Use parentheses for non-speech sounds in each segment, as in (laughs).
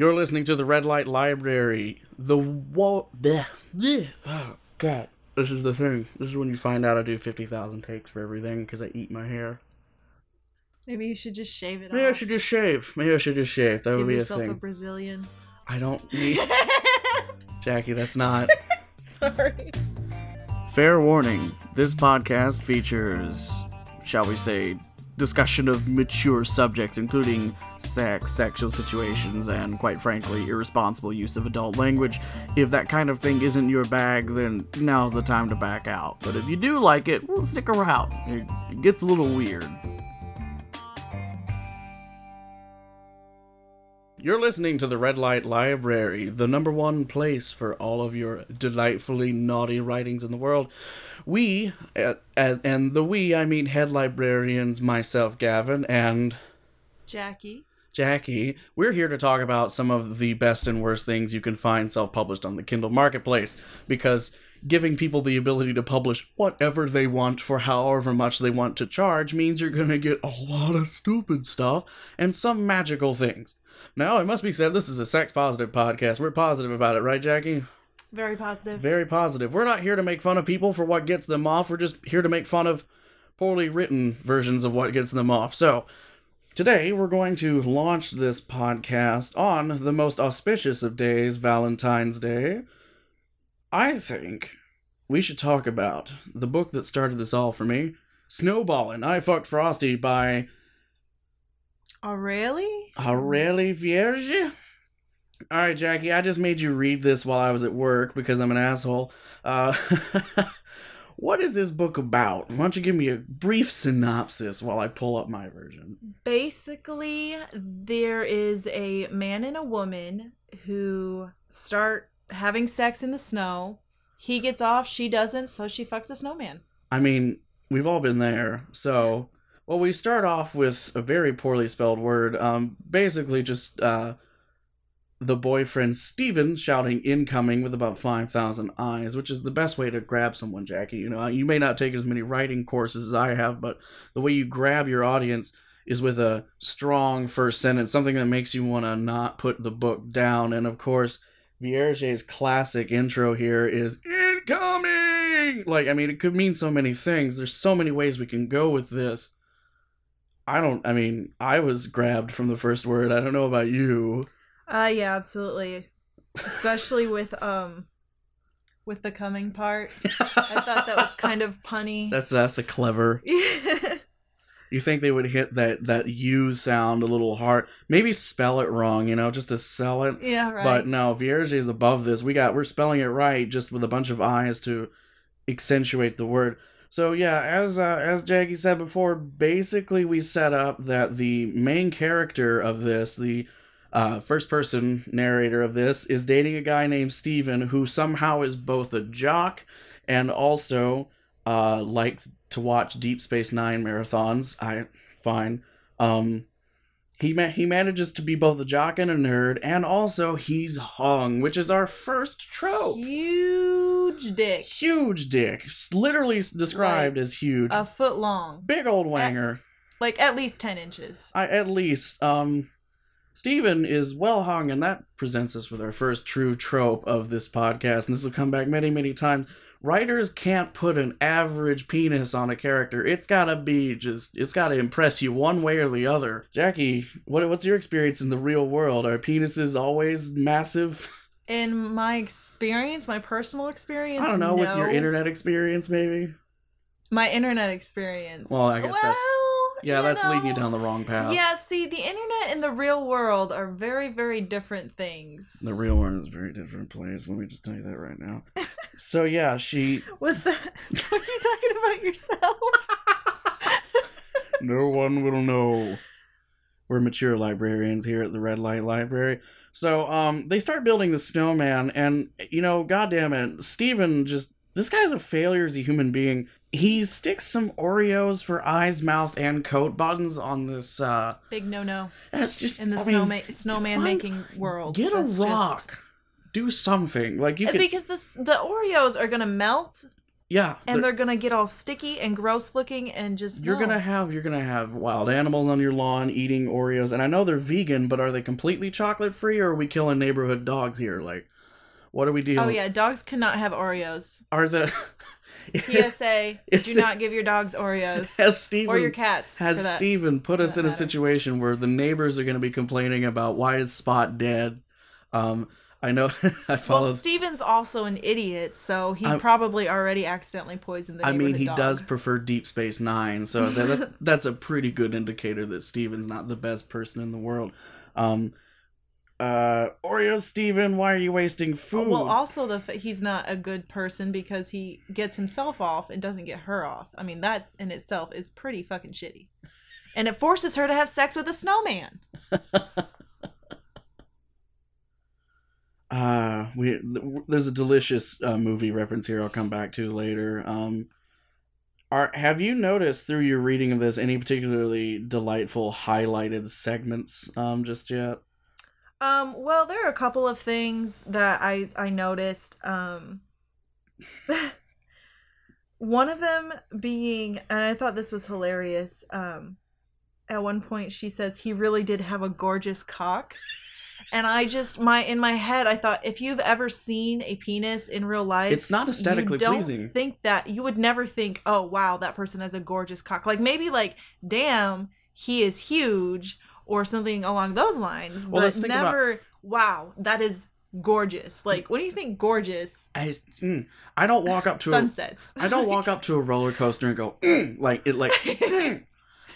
You're listening to the Red Light Library. The wall. Oh, God. This is the thing. This is when you find out I do 50,000 takes for everything because I eat my hair. Maybe you should just shave it Maybe I should just shave. Maybe I should just shave. That would be a yourself a. Brazilian. I don't (laughs) need. Jackie, that's not. (laughs) Sorry. Fair warning this podcast features, shall we say, discussion of mature subjects, including sex, sexual situations, and quite frankly, irresponsible use of adult language. If that kind of thing isn't your bag, then now's the time to back out. But if you do like it, well, stick around. It, gets a little weird. You're listening to the Red Light Library, the number one place for all of your delightfully naughty writings in the world. We, uh, and the we, I mean head librarians, myself, Gavin, and Jackie. Jackie, we're here to talk about some of the best and worst things you can find self published on the Kindle Marketplace because giving people the ability to publish whatever they want for however much they want to charge means you're going to get a lot of stupid stuff and some magical things. Now, it must be said, this is a sex positive podcast. We're positive about it, right, Jackie? Very positive. Very positive. We're not here to make fun of people for what gets them off. We're just here to make fun of poorly written versions of what gets them off. So, today we're going to launch this podcast on the most auspicious of days, Valentine's Day. I think we should talk about the book that started this all for me Snowballin' I Fucked Frosty by Oh, really? Aurélie Vierge? All right, Jackie, I just made you read this while I was at work because I'm an asshole. Uh, (laughs) what is this book about? Why don't you give me a brief synopsis while I pull up my version? Basically, there is a man and a woman who start having sex in the snow. He gets off, she doesn't, so she fucks a snowman. I mean, we've all been there. So, well, we start off with a very poorly spelled word. Um, basically, just uh, the boyfriend Steven shouting incoming with about 5,000 eyes, which is the best way to grab someone, Jackie. You know, you may not take as many writing courses as I have, but the way you grab your audience is with a strong first sentence, something that makes you want to not put the book down. And of course, Vierge's classic intro here is incoming. Like, I mean, it could mean so many things. There's so many ways we can go with this. I don't. I mean, I was grabbed from the first word. I don't know about you. Uh yeah, absolutely. Especially (laughs) with um with the coming part. (laughs) I thought that was kind of punny. That's that's a clever. (laughs) You think they would hit that that U sound a little hard? Maybe spell it wrong, you know, just to sell it. yeah, right. But no, Vierge is above this. We got we're spelling it right, just with a bunch of eyes to accentuate the word. So yeah, as uh, as Jackie said before, basically we set up that the main character of this, the uh, first person narrator of this, is dating a guy named Steven who somehow is both a jock and also uh, likes to watch Deep Space Nine marathons. I fine. Um, he ma- he manages to be both a jock and a nerd, and also he's hung, which is our first trope. Huge dick. Huge dick, literally described as huge. A foot long. Big old wanger. Like at least ten inches. I at least um Steven is well hung, and that presents us with our first true trope of this podcast, and this will come back many, many times. Writers can't put an average penis on a character. It's gotta be just it's gotta impress you one way or the other. Jackie, what what's your experience in the real world? Are penises always massive? (laughs) In my experience, my personal experience, I don't know, with your internet experience maybe? my internet experience. Well, I guess that's- Yeah, that's leading you down the wrong path. Yeah, see, the internet and the real world are very, very different things. The real world is a very different place. Let me just tell you that right now. (laughs) so yeah, she Was that? (laughs) Are you talking about yourself? (laughs) no one will know. We're mature librarians here at the Red Light Library. So, um, they start building the snowman, and you know, goddamn it, Steven just this guy's a failure as a human being. He sticks some Oreos for eyes, mouth, and coat buttons on this. uh Big no no That's just in the I mean, snowman making world. Get a That's just- rock. Do something like you could. because the the Oreos are gonna melt Yeah, and the- they're gonna get all sticky and gross looking and just you're no. gonna have you're gonna have wild animals on your lawn eating Oreos, and I know they're vegan, but are they completely chocolate free, or are we killing neighborhood dogs here? Like, what are we doing? Oh yeah, dogs cannot have Oreos. Are the (laughs) PSA: Do the- not give your dogs Oreos (laughs) has Steven or your cats. has. Steven put us in a situation where the neighbors are going to be complaining about why is Spot dead? Um, I know (laughs) I Well, followed. Steven's also an idiot, so he I'm- probably already accidentally poisoned the I mean, he dog. does prefer Deep Space Nine, so that, that, (laughs) that's a pretty good indicator that Steven's not the best person in the world. Um, uh, Oreo Steven, why are you wasting food? Well, also the f- he's not a good person because he gets himself off and doesn't get her off. I mean, that in itself is pretty fucking shitty. And it forces her to have sex with a snowman. (laughs) Uh, we there's a delicious uh, movie reference here. I'll come back to later. Um, are have you noticed through your reading of this any particularly delightful highlighted segments? Um, just yet? Um, well, there are a couple of things that I I noticed. Um, (laughs) one of them being, and I thought this was hilarious. Um, at one point, she says he really did have a gorgeous cock, and I just my in my head I thought if you've ever seen a penis in real life, It's not aesthetically you don't pleasing. Think that you would never think, oh wow, that person has a gorgeous cock. Like maybe like, damn, he is huge or something along those lines. Well, but let's about- never, wow, that is gorgeous. Like when you think gorgeous, I mm, I don't walk up to a, sunsets. I don't walk up to a roller coaster and go mm, like it like. (laughs) mm.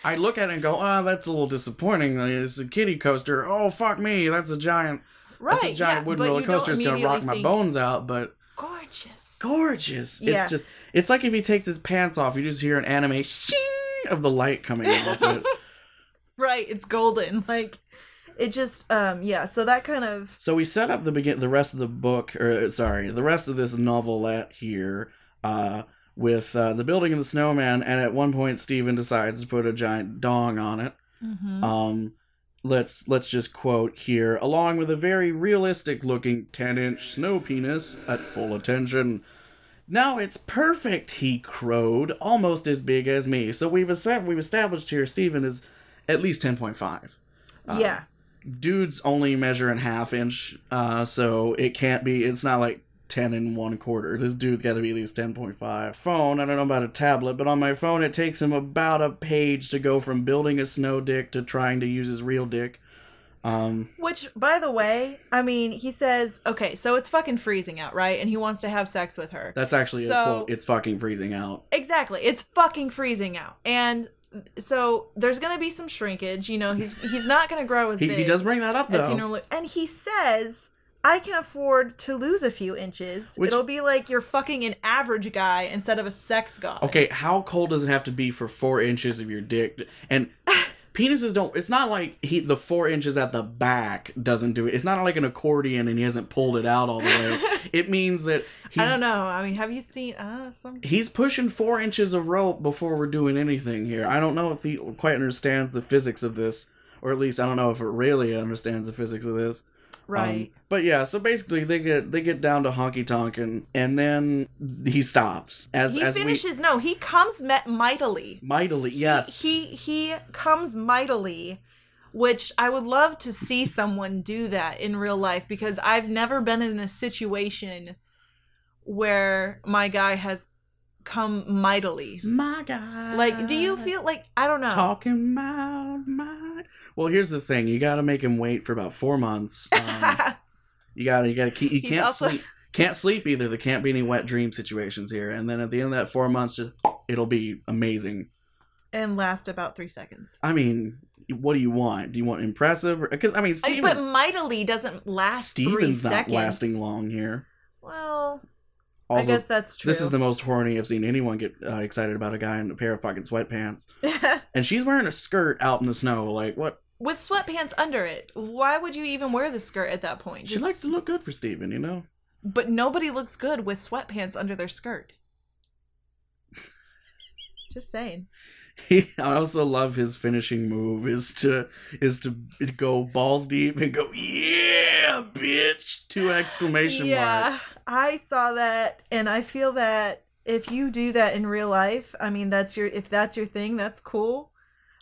I look at it and go, oh, that's a little disappointing. It's a kiddie coaster. Oh, fuck me. That's a giant, right? that's a giant yeah, wooden roller coaster. It's going to rock my think, bones out, but Gorgeous. gorgeous. Yeah. It's just, it's like if he takes his pants off, you just hear an anime shing (laughs) of the light coming off it. (laughs) right, it's golden. Like it just, um, yeah. So that kind of So we set up the begin the rest of the book, or sorry, the rest of this novelette here, uh, with uh, the building of the snowman, and at one point Steven decides to put a giant dong on it. Mhm. Um, let's let's just quote here, along with a very realistic looking ten inch snow penis at full attention. Now it's perfect, he crowed, almost as big as me. So we've es- we've established here Steven is at least ten point five. Uh, yeah. dudes only measure in half inch, uh, so it can't be. It's not like ten and one quarter. This dude's got to be at least ten point five. Phone. I don't know about a tablet, but on my phone, it takes him about a page to go from building a snow dick to trying to use his real dick. Um, Which, by the way, I mean, he says, okay, so it's fucking freezing out, right? And he wants to have sex with her. that's actually a quote. It's fucking freezing out. Exactly. It's fucking freezing out. And so there's gonna be some shrinkage. You know, he's he's not gonna grow as He, big he does bring that up as he though. normally. And he says, "I can afford to lose a few inches. Which- It'll be like you're fucking an average guy instead of a sex god." Okay, how cold does it have to be for four inches of your dick? And (laughs) penises don't. It's not like he the four inches at the back doesn't do it. It's not like an accordion and he hasn't pulled it out all the way. (laughs) it means that he's I don't know. I mean, have you seen uh some? he's pushing four inches of rope before we're doing anything here. I don't know if he quite understands the physics of this, or at least I don't know if it really understands the physics of this. Um, Right. but yeah, so basically they get they get down to honky tonk and and then he stops as he as finishes. No, he comes met mightily. we mightily yes He, he he comes mightily, which I would love to see someone do that in real life because I've never been in a situation where my guy has come mightily. my God. Like, do you feel like I don't know? talking about my? Well, here's the thing: you got to make him wait for about four months. (laughs) Um, you got to you got to keep. You He's can't also- sleep. Can't sleep either. There can't be any wet dream situations here. And then at the end of that four months, just it'll be amazing. and last about three seconds. I mean, what do you want? Do you want impressive? Because I mean, I- Steven, but mightily doesn't last three Steven's not seconds. lasting long here. Well, Also, I guess that's true. this is the most horny I've seen anyone get uh, excited about a guy in a pair of fucking sweatpants. (laughs) And she's wearing a skirt out in the snow. Like what? with sweatpants under it. Why would you even wear the skirt at that point? She likes to look good for Steven, you know. but nobody looks good with sweatpants under their skirt. (laughs) Just saying. He, I also love his finishing move is to is to go balls deep and go yeah bitch two exclamation yeah, marks. I saw that, and I feel that if you do that in real life, I mean, that's your if that's your thing, that's cool.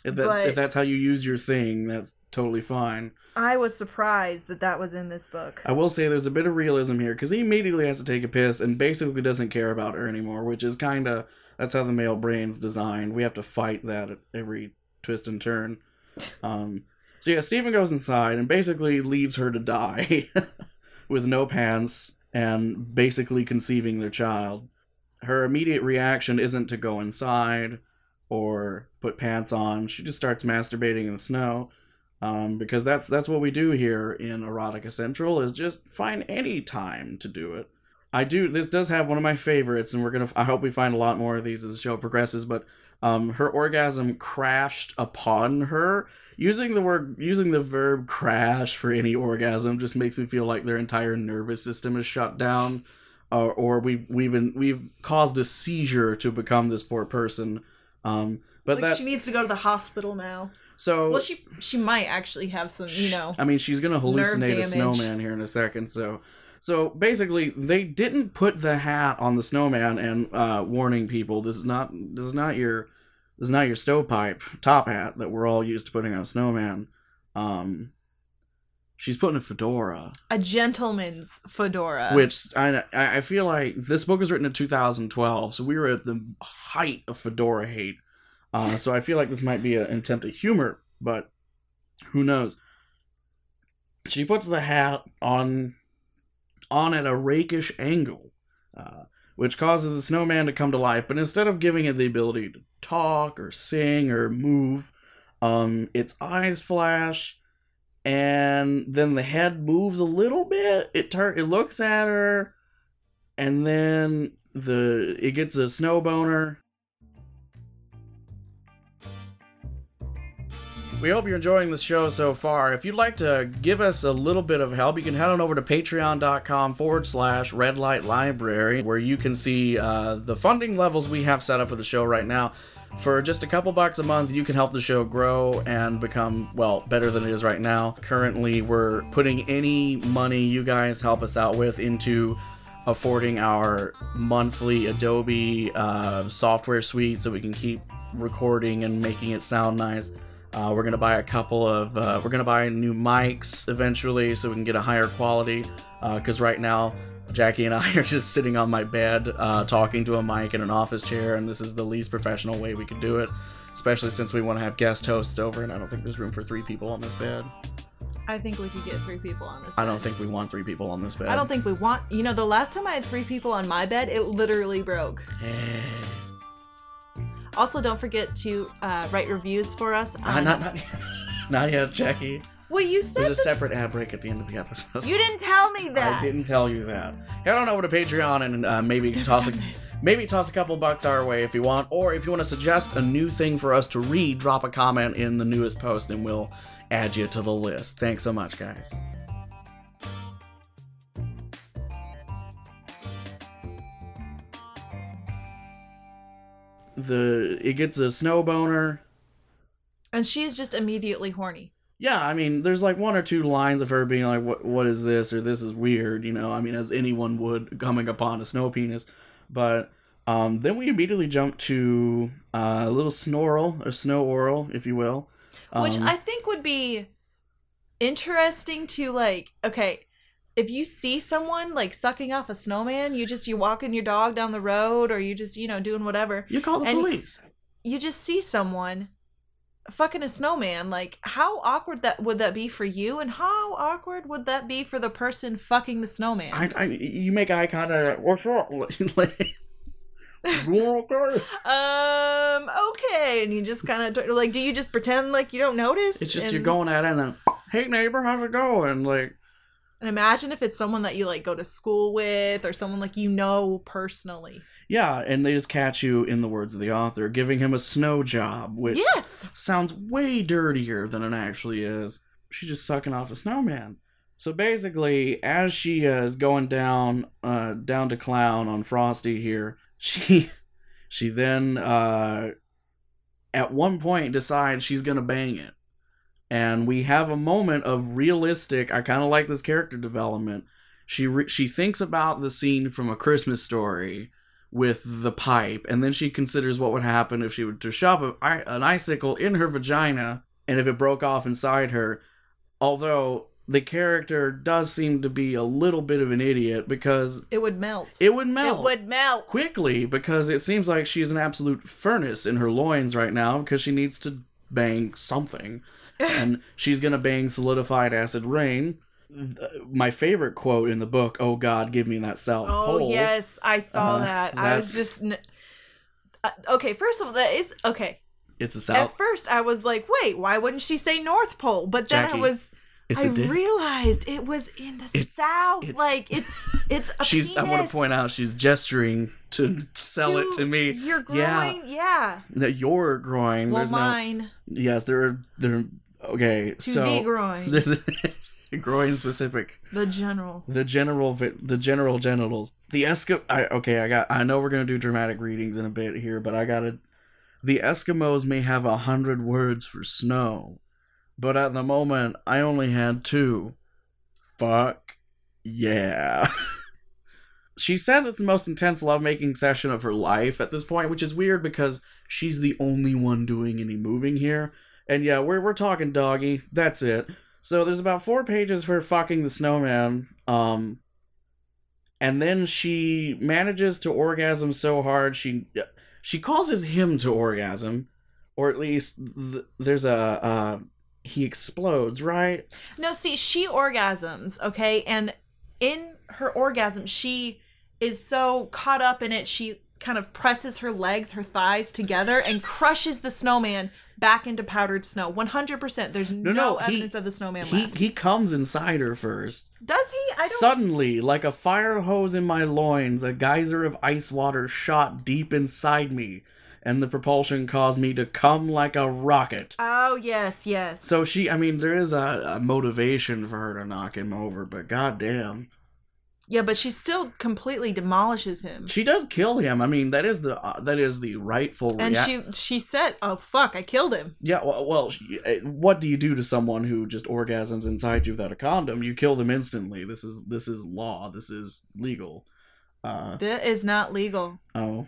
If that's, But- if that's how you use your thing, that's totally fine. I was surprised that that was in this book. I will say there's a bit of realism here because he immediately has to take a piss and basically doesn't care about her anymore, which is kind of that's how the male brain's designed. We have to fight that at every twist and turn. Um, so yeah, Stephen goes inside and basically leaves her to die (laughs) with no pants and basically conceiving their child. Her immediate reaction isn't to go inside or put pants on. She just starts masturbating in the snow um, because that's that's what we do here in Erotica Central is just find any time to do it. I do. This does have one of my favorites, and we're gonna. I hope we find a lot more of these as the show progresses. But um, her orgasm crashed upon her. Using the word, using the verb "crash" for any orgasm just makes me feel like their entire nervous system is shut down, uh, or we've we've been, we've caused a seizure to become this poor person. Um, but like that she needs to go to the hospital now. so Well, she she might actually have some, you know. I mean, she's gonna hallucinate a snowman here in a second. So, so basically, they didn't put the hat on the snowman and uh, warning people this is not this is not your this is not your stovepipe top hat that we're all used to putting on a snowman. Um, she's putting a fedora, A gentleman's fedora. which I I feel like this book was written in 2012, so we were at the height of fedora hate. Uh, so I feel like this might be an attempt at humor, but who knows? She puts the hat on on at a rakish angle, uh, which causes the snowman to come to life. But instead of giving it the ability to talk or sing or move, um, its eyes flash, and then the head moves a little bit. It turn it looks at her, and then the it gets a snow boner. We hope you're enjoying the show so far. If you'd like to give us a little bit of help, you can head on over to patreon.com forward slash red light library, where you can see uh, the funding levels we have set up for the show right now. For just a couple bucks a month, you can help the show grow and become, well, better than it is right now. Currently, we're putting any money you guys help us out with into affording our monthly Adobe uh, software suite so we can keep recording and making it sound nice. Uh, we're gonna buy a couple of. Uh, we're gonna buy new mics eventually, so we can get a higher quality. Because right now, Jackie and (laughs) I are just sitting on my bed, uh, talking to a mic in an office chair, and this is the least professional way we could do it. Especially since we want to have guest hosts over, and I don't think there's room for three people on this bed. I think we could get three people on this. Bed. I don't think we want three people on this bed. I don't think we want. You know, the last time I had three people on my bed, it literally broke. Also, don't forget to uh, write reviews for us. Ah, on- not, not, (laughs) not yet, Jackie. well, you said There's a that- separate ad break at the end of the episode. you didn't tell me (laughs) that. I didn't tell you that. Head on over to Patreon and uh, maybe toss a this. maybe toss a couple bucks our way if you want, or if you want to suggest a new thing for us to read, drop a comment in the newest post and we'll add you to the list. Thanks so much, guys. The it gets a snow boner. And she is just immediately horny. Yeah, I mean, there's like one or two lines of her being like, "What, what is this?" or "This is weird," you know. I mean, as anyone would coming upon a snow penis, but um, then we immediately jump to uh, a little snorl, a snow oral, if you will. Which Um, I think would be interesting to like, okay, if you see someone like sucking off a snowman, you just you walking your dog down the road or you just, you know, doing whatever. you call the police. You just see someone fucking a snowman. Like how awkward that would that be for you and how awkward would that be for the person fucking the snowman? I, I, you make eye contact. What's up? (laughs) like, you okay? um okay and you just kind of like do you just pretend like you don't notice It's just and, you're going at it and then, hey neighbor, how's it going? Like, and imagine if it's someone that you like go to school with or someone like you know personally yeah, and they just catch you in the words of the author, giving him a snow job, which yes sounds way dirtier than it actually is. She's just sucking off a snowman. So basically, as she uh, is going down, uh, down to clown on Frosty here, she, she then, uh, at one point decides she's gonna bang it, and we have a moment of realistic. I kind of like this character development. She re- she thinks about the scene from A Christmas Story with the pipe, and then she considers what would happen if she were to shove a, an icicle in her vagina and if it broke off inside her. Although the character does seem to be a little bit of an idiot because It would melt. it would melt It would melt. quickly because it seems like she's an absolute furnace in her loins right now because she needs to bang something and she's gonna bang solidified acid rain my favorite quote in the book oh god give me that south Oh pole yes, I saw Uh, that. I was just n- uh, okay. First of all, that is okay. it's a south At first, I was like, "Wait, why wouldn't she say North Pole?" But then Jackie, I was, I realized it was in the It's- south. it's- like it's, (laughs) it's a she's i want to point out she's gesturing to sell it to me Your Yeah. groin, yeah. that your groin Well, there's mine no yes there are there okay to so (laughs) the groin, groin specific. The general. the general vi- the general genitals. The Eskimo I, okay i got i know we're gonna do dramatic readings in a bit here but i gotta the eskimos may have a hundred words for snow but at the moment i only had two. Fuck yeah. (laughs) She says it's the most intense lovemaking session of her life at this point which is weird because she's the only one doing any moving here and yeah we're, we're talking doggy that's it so there's about four pages for fucking the snowman. Um, and then she manages to orgasm so hard she she causes him to orgasm, or at least th- there's a uh, he explodes right. No, see, she orgasms, okay? And in her orgasm, she is so caught up in it, she kind of presses her legs, her thighs together and crushes the snowman back into powdered snow. 100%. There's no, no, he- evidence of the snowman He left. he comes inside her first. Does he? I don't Suddenly, like a fire hose in my loins, a geyser of ice water shot deep inside me, and the propulsion caused me to come like a rocket. Oh, yes, yes. So she, I mean, there is a, a motivation for her to knock him over, but goddamn, Yeah, but she still completely demolishes him. she does kill him. I mean, that is the uh, that is the rightful. And rea- she she said, "Oh fuck, I killed him." yeah. Well, well, she- uh, what do you do to someone who just orgasms inside you without a condom? You kill them instantly. This is this is law. This is legal. Uh That is not legal. oh,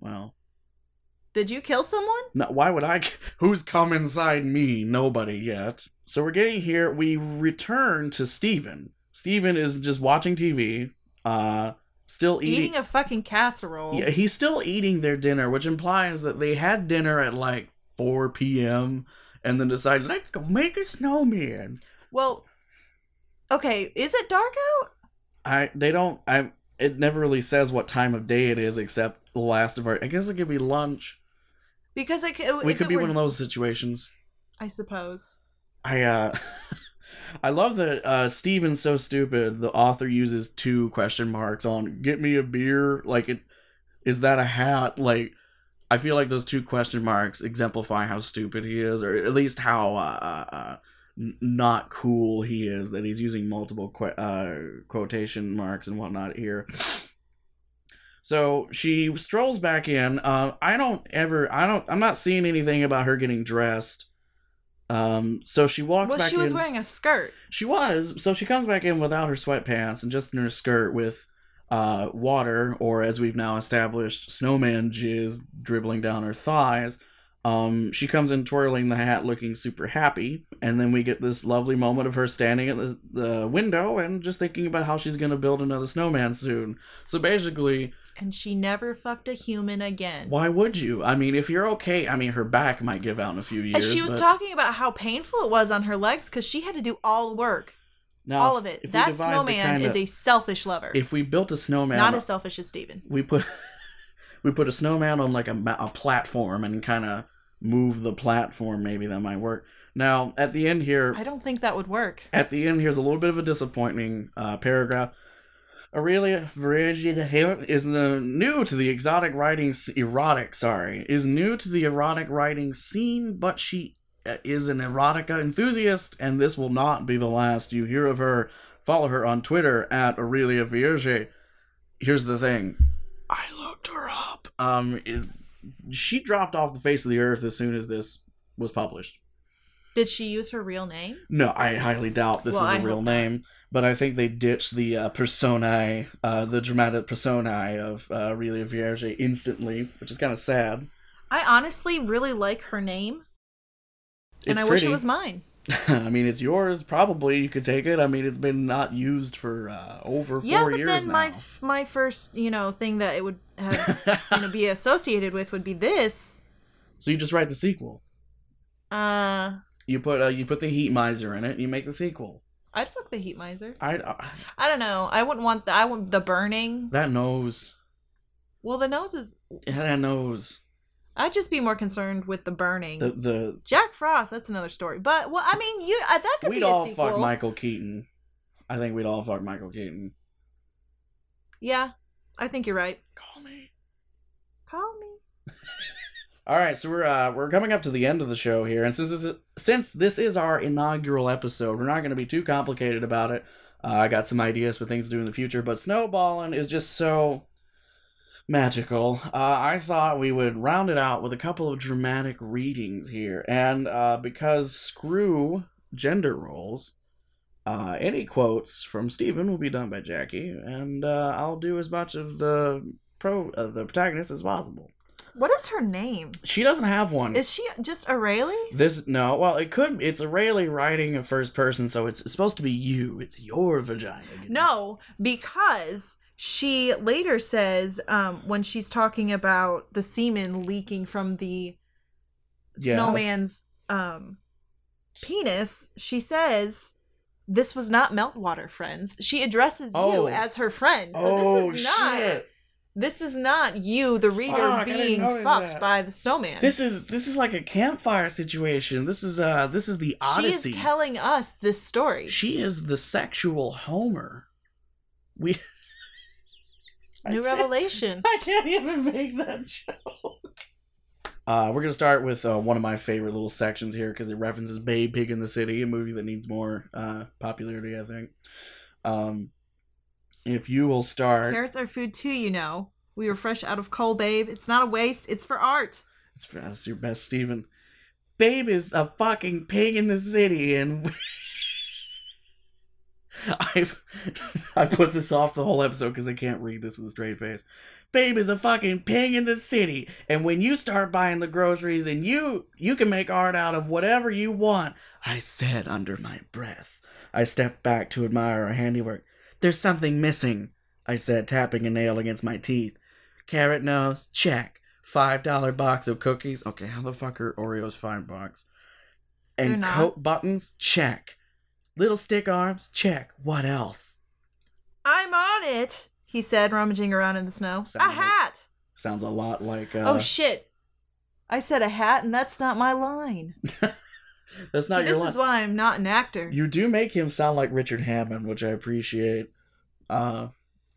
well. Did you kill someone? No, why would I? (laughs) Who's come inside me? Nobody yet. So we're getting here. We return to Steven. Steven is just watching TV. Uh, still eating. Eating a fucking casserole. yeah, he's still eating their dinner, which implies that they had dinner at like 4 p.m. and then decided, let's go make a snowman. Well, okay, is it dark out? I they don't I it never really says what time of day it is except the last of our I guess it could be lunch. Because it, could- we could it be were- one of those situations. I suppose. I uh (laughs) I love that uh Steven's so stupid the author uses two question marks on get me a beer like it is that a hat like I feel like those two question marks exemplify how stupid he is or at least how uh, uh, uh not cool he is that he's using multiple que- uh quotation marks and whatnot here. So she strolls back in. Uh, I don't ever. I don't. I'm not seeing anything about her getting dressed. Um. So she walks Well, she was in. wearing a skirt. She was. So she comes back in without her sweatpants and just in her skirt with uh, water, or as we've now established, snowman jizz dribbling down her thighs. Um, she comes in twirling the hat, looking super happy, and then we get this lovely moment of her standing at the, the window and just thinking about how she's gonna build another snowman soon. So basically, And she never fucked a human again. why would you? I mean, if you're okay, I mean, her back might give out in a few years. And she was but- talking about how painful it was on her legs because she had to do all the work, Now, all of it. That snowman kinda- is a selfish lover, If we built a snowman, not as selfish as Steven. we put (laughs) we put a snowman on like a, a platform and kind of move the platform maybe that might work now at the end here I don't think that would work. at the end here's a little bit of a disappointing uh, paragraph Aurelia Virginia is the new to the exotic writing erotic sorry is new to the erotic writing scene but she uh, is an erotica enthusiast and this will not be the last you hear of her follow her on Twitter at Aurelia Vierge here's the thing I looked her up um it, she dropped off the face of the earth as soon as this was published Did she use her real name? No, I highly doubt this Well, is a I real name. not. But I think they ditched the uh, personae, uh, the dramatic personae of uh, Aurelia Vierge instantly, which is kind of sad. I honestly really like her name, and It's I wish it was mine. (laughs) I mean, it's yours. Probably you could take it. I mean, it's been not used for uh, over Yeah, four but years then now. my f- my first you know thing that it would have (laughs) you know be associated with would be this. so you just write the sequel. Uh, You put uh, you put the Heat Miser in it, and you make the sequel. I'd fuck the heat miser. I uh, I don't know. I wouldn't want the I want the burning. that nose. Well, the nose is. Yeah, that nose. I'd just be more concerned with the burning. The the Jack Frost. That's another story. But well, I mean, you uh, that could we'd be a all sequel. fuck Michael Keaton. I think we'd all fuck Michael Keaton. Yeah, I think you're right. Call me. Call me. All right, so we're uh, we're coming up to the end of the show here, and since this is since this is our inaugural episode, we're not going to be too complicated about it. Uh, I got some ideas for things to do in the future, but snowballing is just so magical. Uh, I thought we would round it out with a couple of dramatic readings here, and uh, because screw gender roles, uh, any quotes from Stephen will be done by Jackie, and uh, I'll do as much of the pro uh, the protagonist as possible. What is her name? She doesn't have one. Is she just Aurelie? This no, well, it could. It's Rayleigh writing a first person, so it's, it's supposed to be you. It's your vagina. No, because she later says um, when she's talking about the semen leaking from the Yeah. snowman's um, penis, she says. This was not meltwater, friends. She addresses Oh. you as her friend. So oh this is not shit! This is not you, the reader, Fuck, being fucked that. by the snowman. This is this is like a campfire situation. This is uh this is the Odyssey. she Odyssey. is telling us this story. she is the sexual Homer. We. New can't- revelation. (laughs) I can't even make that joke. Uh, we're gonna start with uh, one of my favorite little sections here because it references Babe Pig in the City, a movie that needs more uh, popularity, I think. Um, if you will start, Carrots are food too, you know. We were fresh out of coal, babe. It's not a waste. It's for art. that's, that's your best, Steven. Babe is a fucking pig in the city, and (laughs) I've I put this off the whole episode because I can't read this with a straight face. Babe is a fucking pig in the city, and when you start buying the groceries, and you you can make art out of whatever you want, I said under my breath. I stepped back to admire her handiwork. There's something missing, I said, tapping a nail against my teeth. Carrot nose, check. Five dollar box of cookies. Okay, how the fuck are Oreos five bucks? And coat buttons, check. Little stick arms, check. What else? I'm on it, he said, rummaging around in the snow. Sounds a like- hat. Sounds a lot like. Uh, oh shit. I said a hat, and that's not my line. (laughs) that's See, not your this line. is why I'm not an actor. You do make him sound like Richard Hammond, which I appreciate. Uh,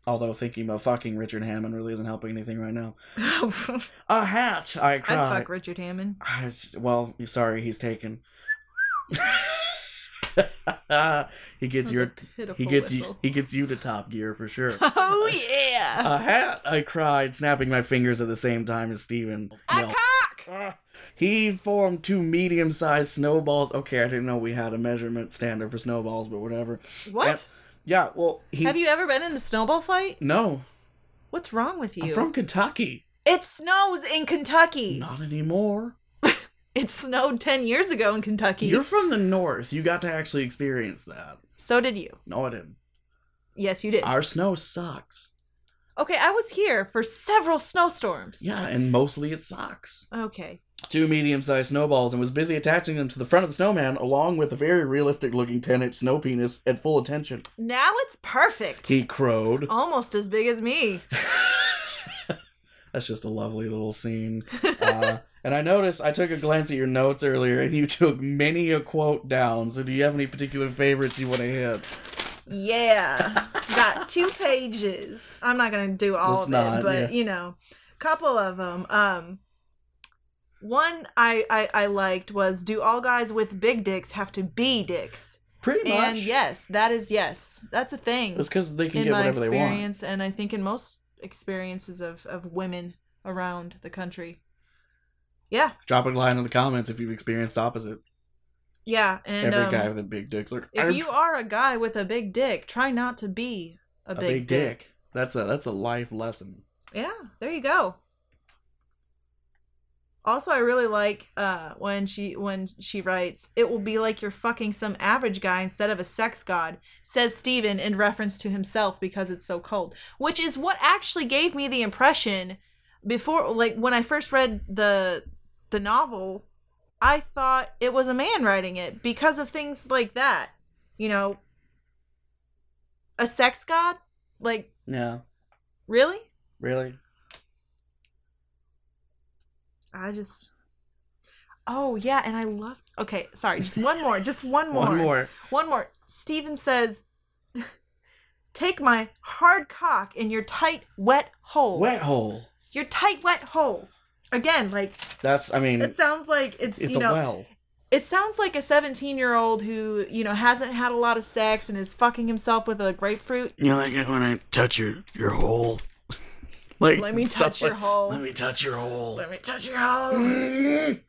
although thinking about fucking Richard Hammond really isn't helping anything right now. (laughs) A hat, I cried. fuck Richard Hammond. I, well, sorry, he's taken. (laughs) he gets your he gets you he gets you to top gear for sure. (laughs) Oh yeah. A hat, I cried, snapping my fingers at the same time as Steven. a yelled. cock. He formed two medium-sized snowballs. Okay, I didn't know we had a measurement standard for snowballs, but whatever. What? Yeah, well, he Have you ever been in a snowball fight? no. What's wrong with you? I'm from Kentucky. It snows in Kentucky. Not anymore. (laughs) It snowed 10 years ago in Kentucky. You're from the north. You got to actually experience that. So did you. No, I didn't. Yes, you did. Our snow sucks. Okay, I was here for several snowstorms. Yeah, and mostly it sucks. Okay. Two medium-sized snowballs and was busy attaching them to the front of the snowman along with a very realistic-looking 10-inch snow penis at full attention. Now it's perfect. He crowed. Almost as big as me. (laughs) That's just a lovely little scene. Uh, (laughs) and I noticed I took a glance at your notes earlier, and you took many a quote down. So, do you have any particular favorites you want to hit? Yeah. Got two pages. I'm not going to do all Let's of not, it, but yeah. you know, A couple of them. Um one I, I I liked was do all guys with big dicks have to be dicks? Pretty much. And yes, that is yes. That's a thing. That's because they can in get my whatever they want. experience and I think in most experiences of of women around the country. Yeah. Drop a line in the comments if you've experienced opposite. Yeah, and Every um, guy with a big dick's like, if "I'm you are a guy with a big dick, try not to be a, a big, big, dick. dick. That's a that's a life lesson. Yeah, there you go. Also, I really like uh, when she when she writes, "It will be like you're fucking some average guy instead of a sex god," says Steven in reference to himself because it's so cold. Which is what actually gave me the impression before, like when I first read the the novel, I thought it was a man writing it because of things like that. You know, a sex god, like Yeah, really. really. I just. Oh yeah, and I love. Okay, sorry, just one more, just (laughs) one more, One more. one more. Steven says, (laughs) "Take my hard cock in your tight, wet hole. Wet hole. Your tight, wet hole." Again, like That's I mean, it sounds like it's, it's you a know well. it sounds like a 17 year old who you know hasn't had a lot of sex and is fucking himself with a grapefruit. You know, like when I touch your your hole. Like Let me touch your like, hole. Let me touch your hole. Let me touch your hole. (laughs)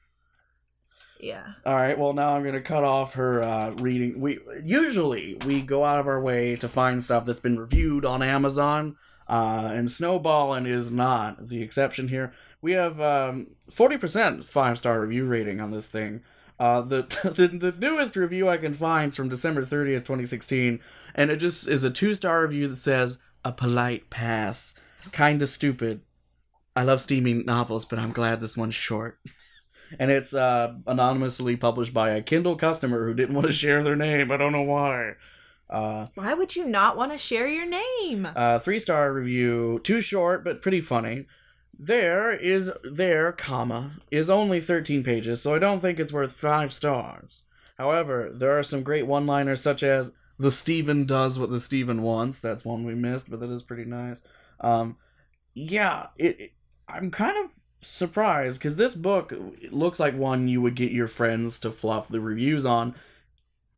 Yeah. All right. Well, now I'm gonna cut off her uh, reading. We usually we go out of our way to find stuff that's been reviewed on Amazon, uh, and Snowballing is not the exception here. We have um, 40% five star review rating on this thing. Uh, the, (laughs) the the newest review I can find is from December 30th, 2016, and it just is a two star review that says a polite pass, kinda stupid. I love steaming novels, but I'm glad this one's short. And it's uh, anonymously published by a Kindle customer who didn't want to share their name. I don't know why. Uh, Why would you not want to share your name? uh, three star review, too short but pretty funny. There is there, comma, is only 13 pages, so I don't think it's worth five stars. However, there are some great one liners such as the Steven does what the Steven wants. That's one we missed, but that is pretty nice. Um, yeah, it, it- I'm kind of surprised because this book looks like one you would get your friends to fluff the reviews on.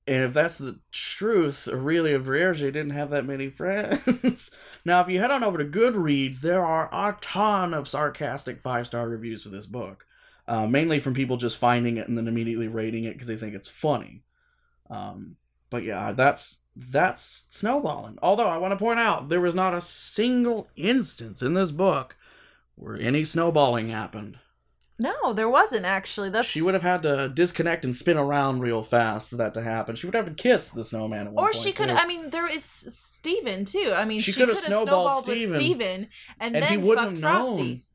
And if that's the truth, Aurelia Vierge didn't have that many friends. (laughs) now, if you head on over to Goodreads, there are a ton of sarcastic five star reviews for this book, uh, mainly from people just finding it and then immediately rating it because they think it's funny. Um, but yeah, that's that's snowballing. Although I want to point out there was not a single instance in this book where any snowballing happened. No, there wasn't actually. That's She would have had to disconnect and spin around real fast for that to happen. She would have to kiss the snowman at one or point. she could. too. I mean, there is Steven too. I mean, She she, could have snowballed snowballed, with Steven. Steven and, and then he wouldn't have known. Frosty.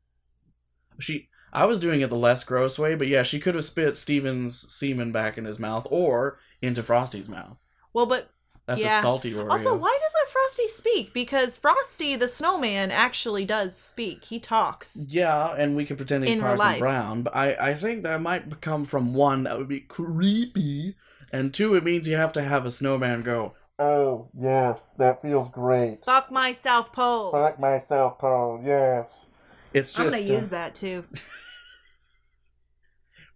She, I was doing it the less gross way, but yeah, she could have spit Steven's semen back in his mouth or into Frosty's mouth. Well, but That's Yeah. a salty Oreo. also, why doesn't Frosty speak? Because Frosty the snowman actually does speak. He talks. Yeah, and we can pretend he's Parson. Brown, but I, I think that might come from one that would be creepy, and two, it means you have to have a snowman go. Oh yes, that feels great. Fuck my South Pole. Fuck my South Pole, Yes. It's just, I'm gonna uh, use that too. (laughs)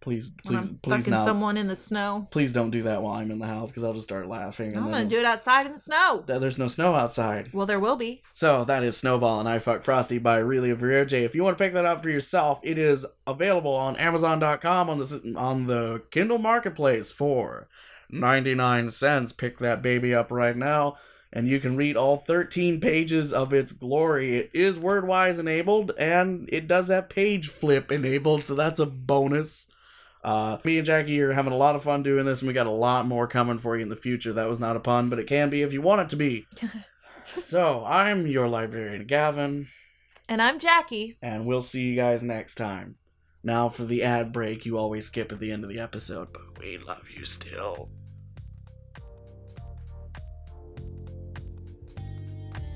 Please, When please, I'm please fucking not. someone in the snow. Please don't do that while I'm in the house because I'll just start laughing. And I'm gonna do it outside in the snow. Th- There's no snow outside. Well, there will be. So that is Snowballin' I Fuck Frosty by Aurelia Vierge. If you want to pick that up for yourself, it is available on Amazon.com on the on the Kindle Marketplace for 99 cents. Pick that baby up right now. And you can read all 13 pages of its glory. It is WordWise enabled, and it does have page flip enabled, so that's a bonus. Uh, me and Jackie are having a lot of fun doing this, and we got a lot more coming for you in the future. That was not a pun, but it can be if you want it to be. (laughs) so, I'm your librarian, Gavin, And I'm Jackie. and we'll see you guys next time. Now, for the ad break, you always skip at the end of the episode, but we love you still.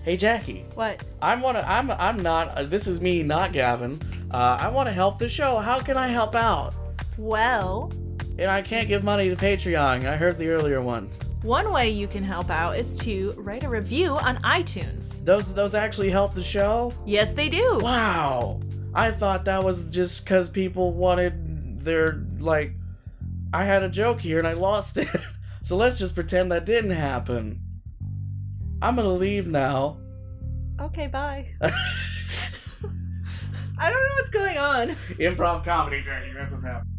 Hey, Jackie. What? I'm wanna. I'm. I'm not. Uh, this is me, not Gavin. Uh, I want to help the show. How can I help out? Well, And I can't give money to Patreon. I heard the earlier one. one way you can help out is to write a review on iTunes. Those. Those actually help the show. Yes, they do. Wow. I thought that was just because people wanted their like. I had a joke here and I lost it. (laughs) so let's just pretend that didn't happen. I'm gonna leave now. Okay, bye. (laughs) I don't know what's going on. Improv comedy, Jackie. That's what's happening.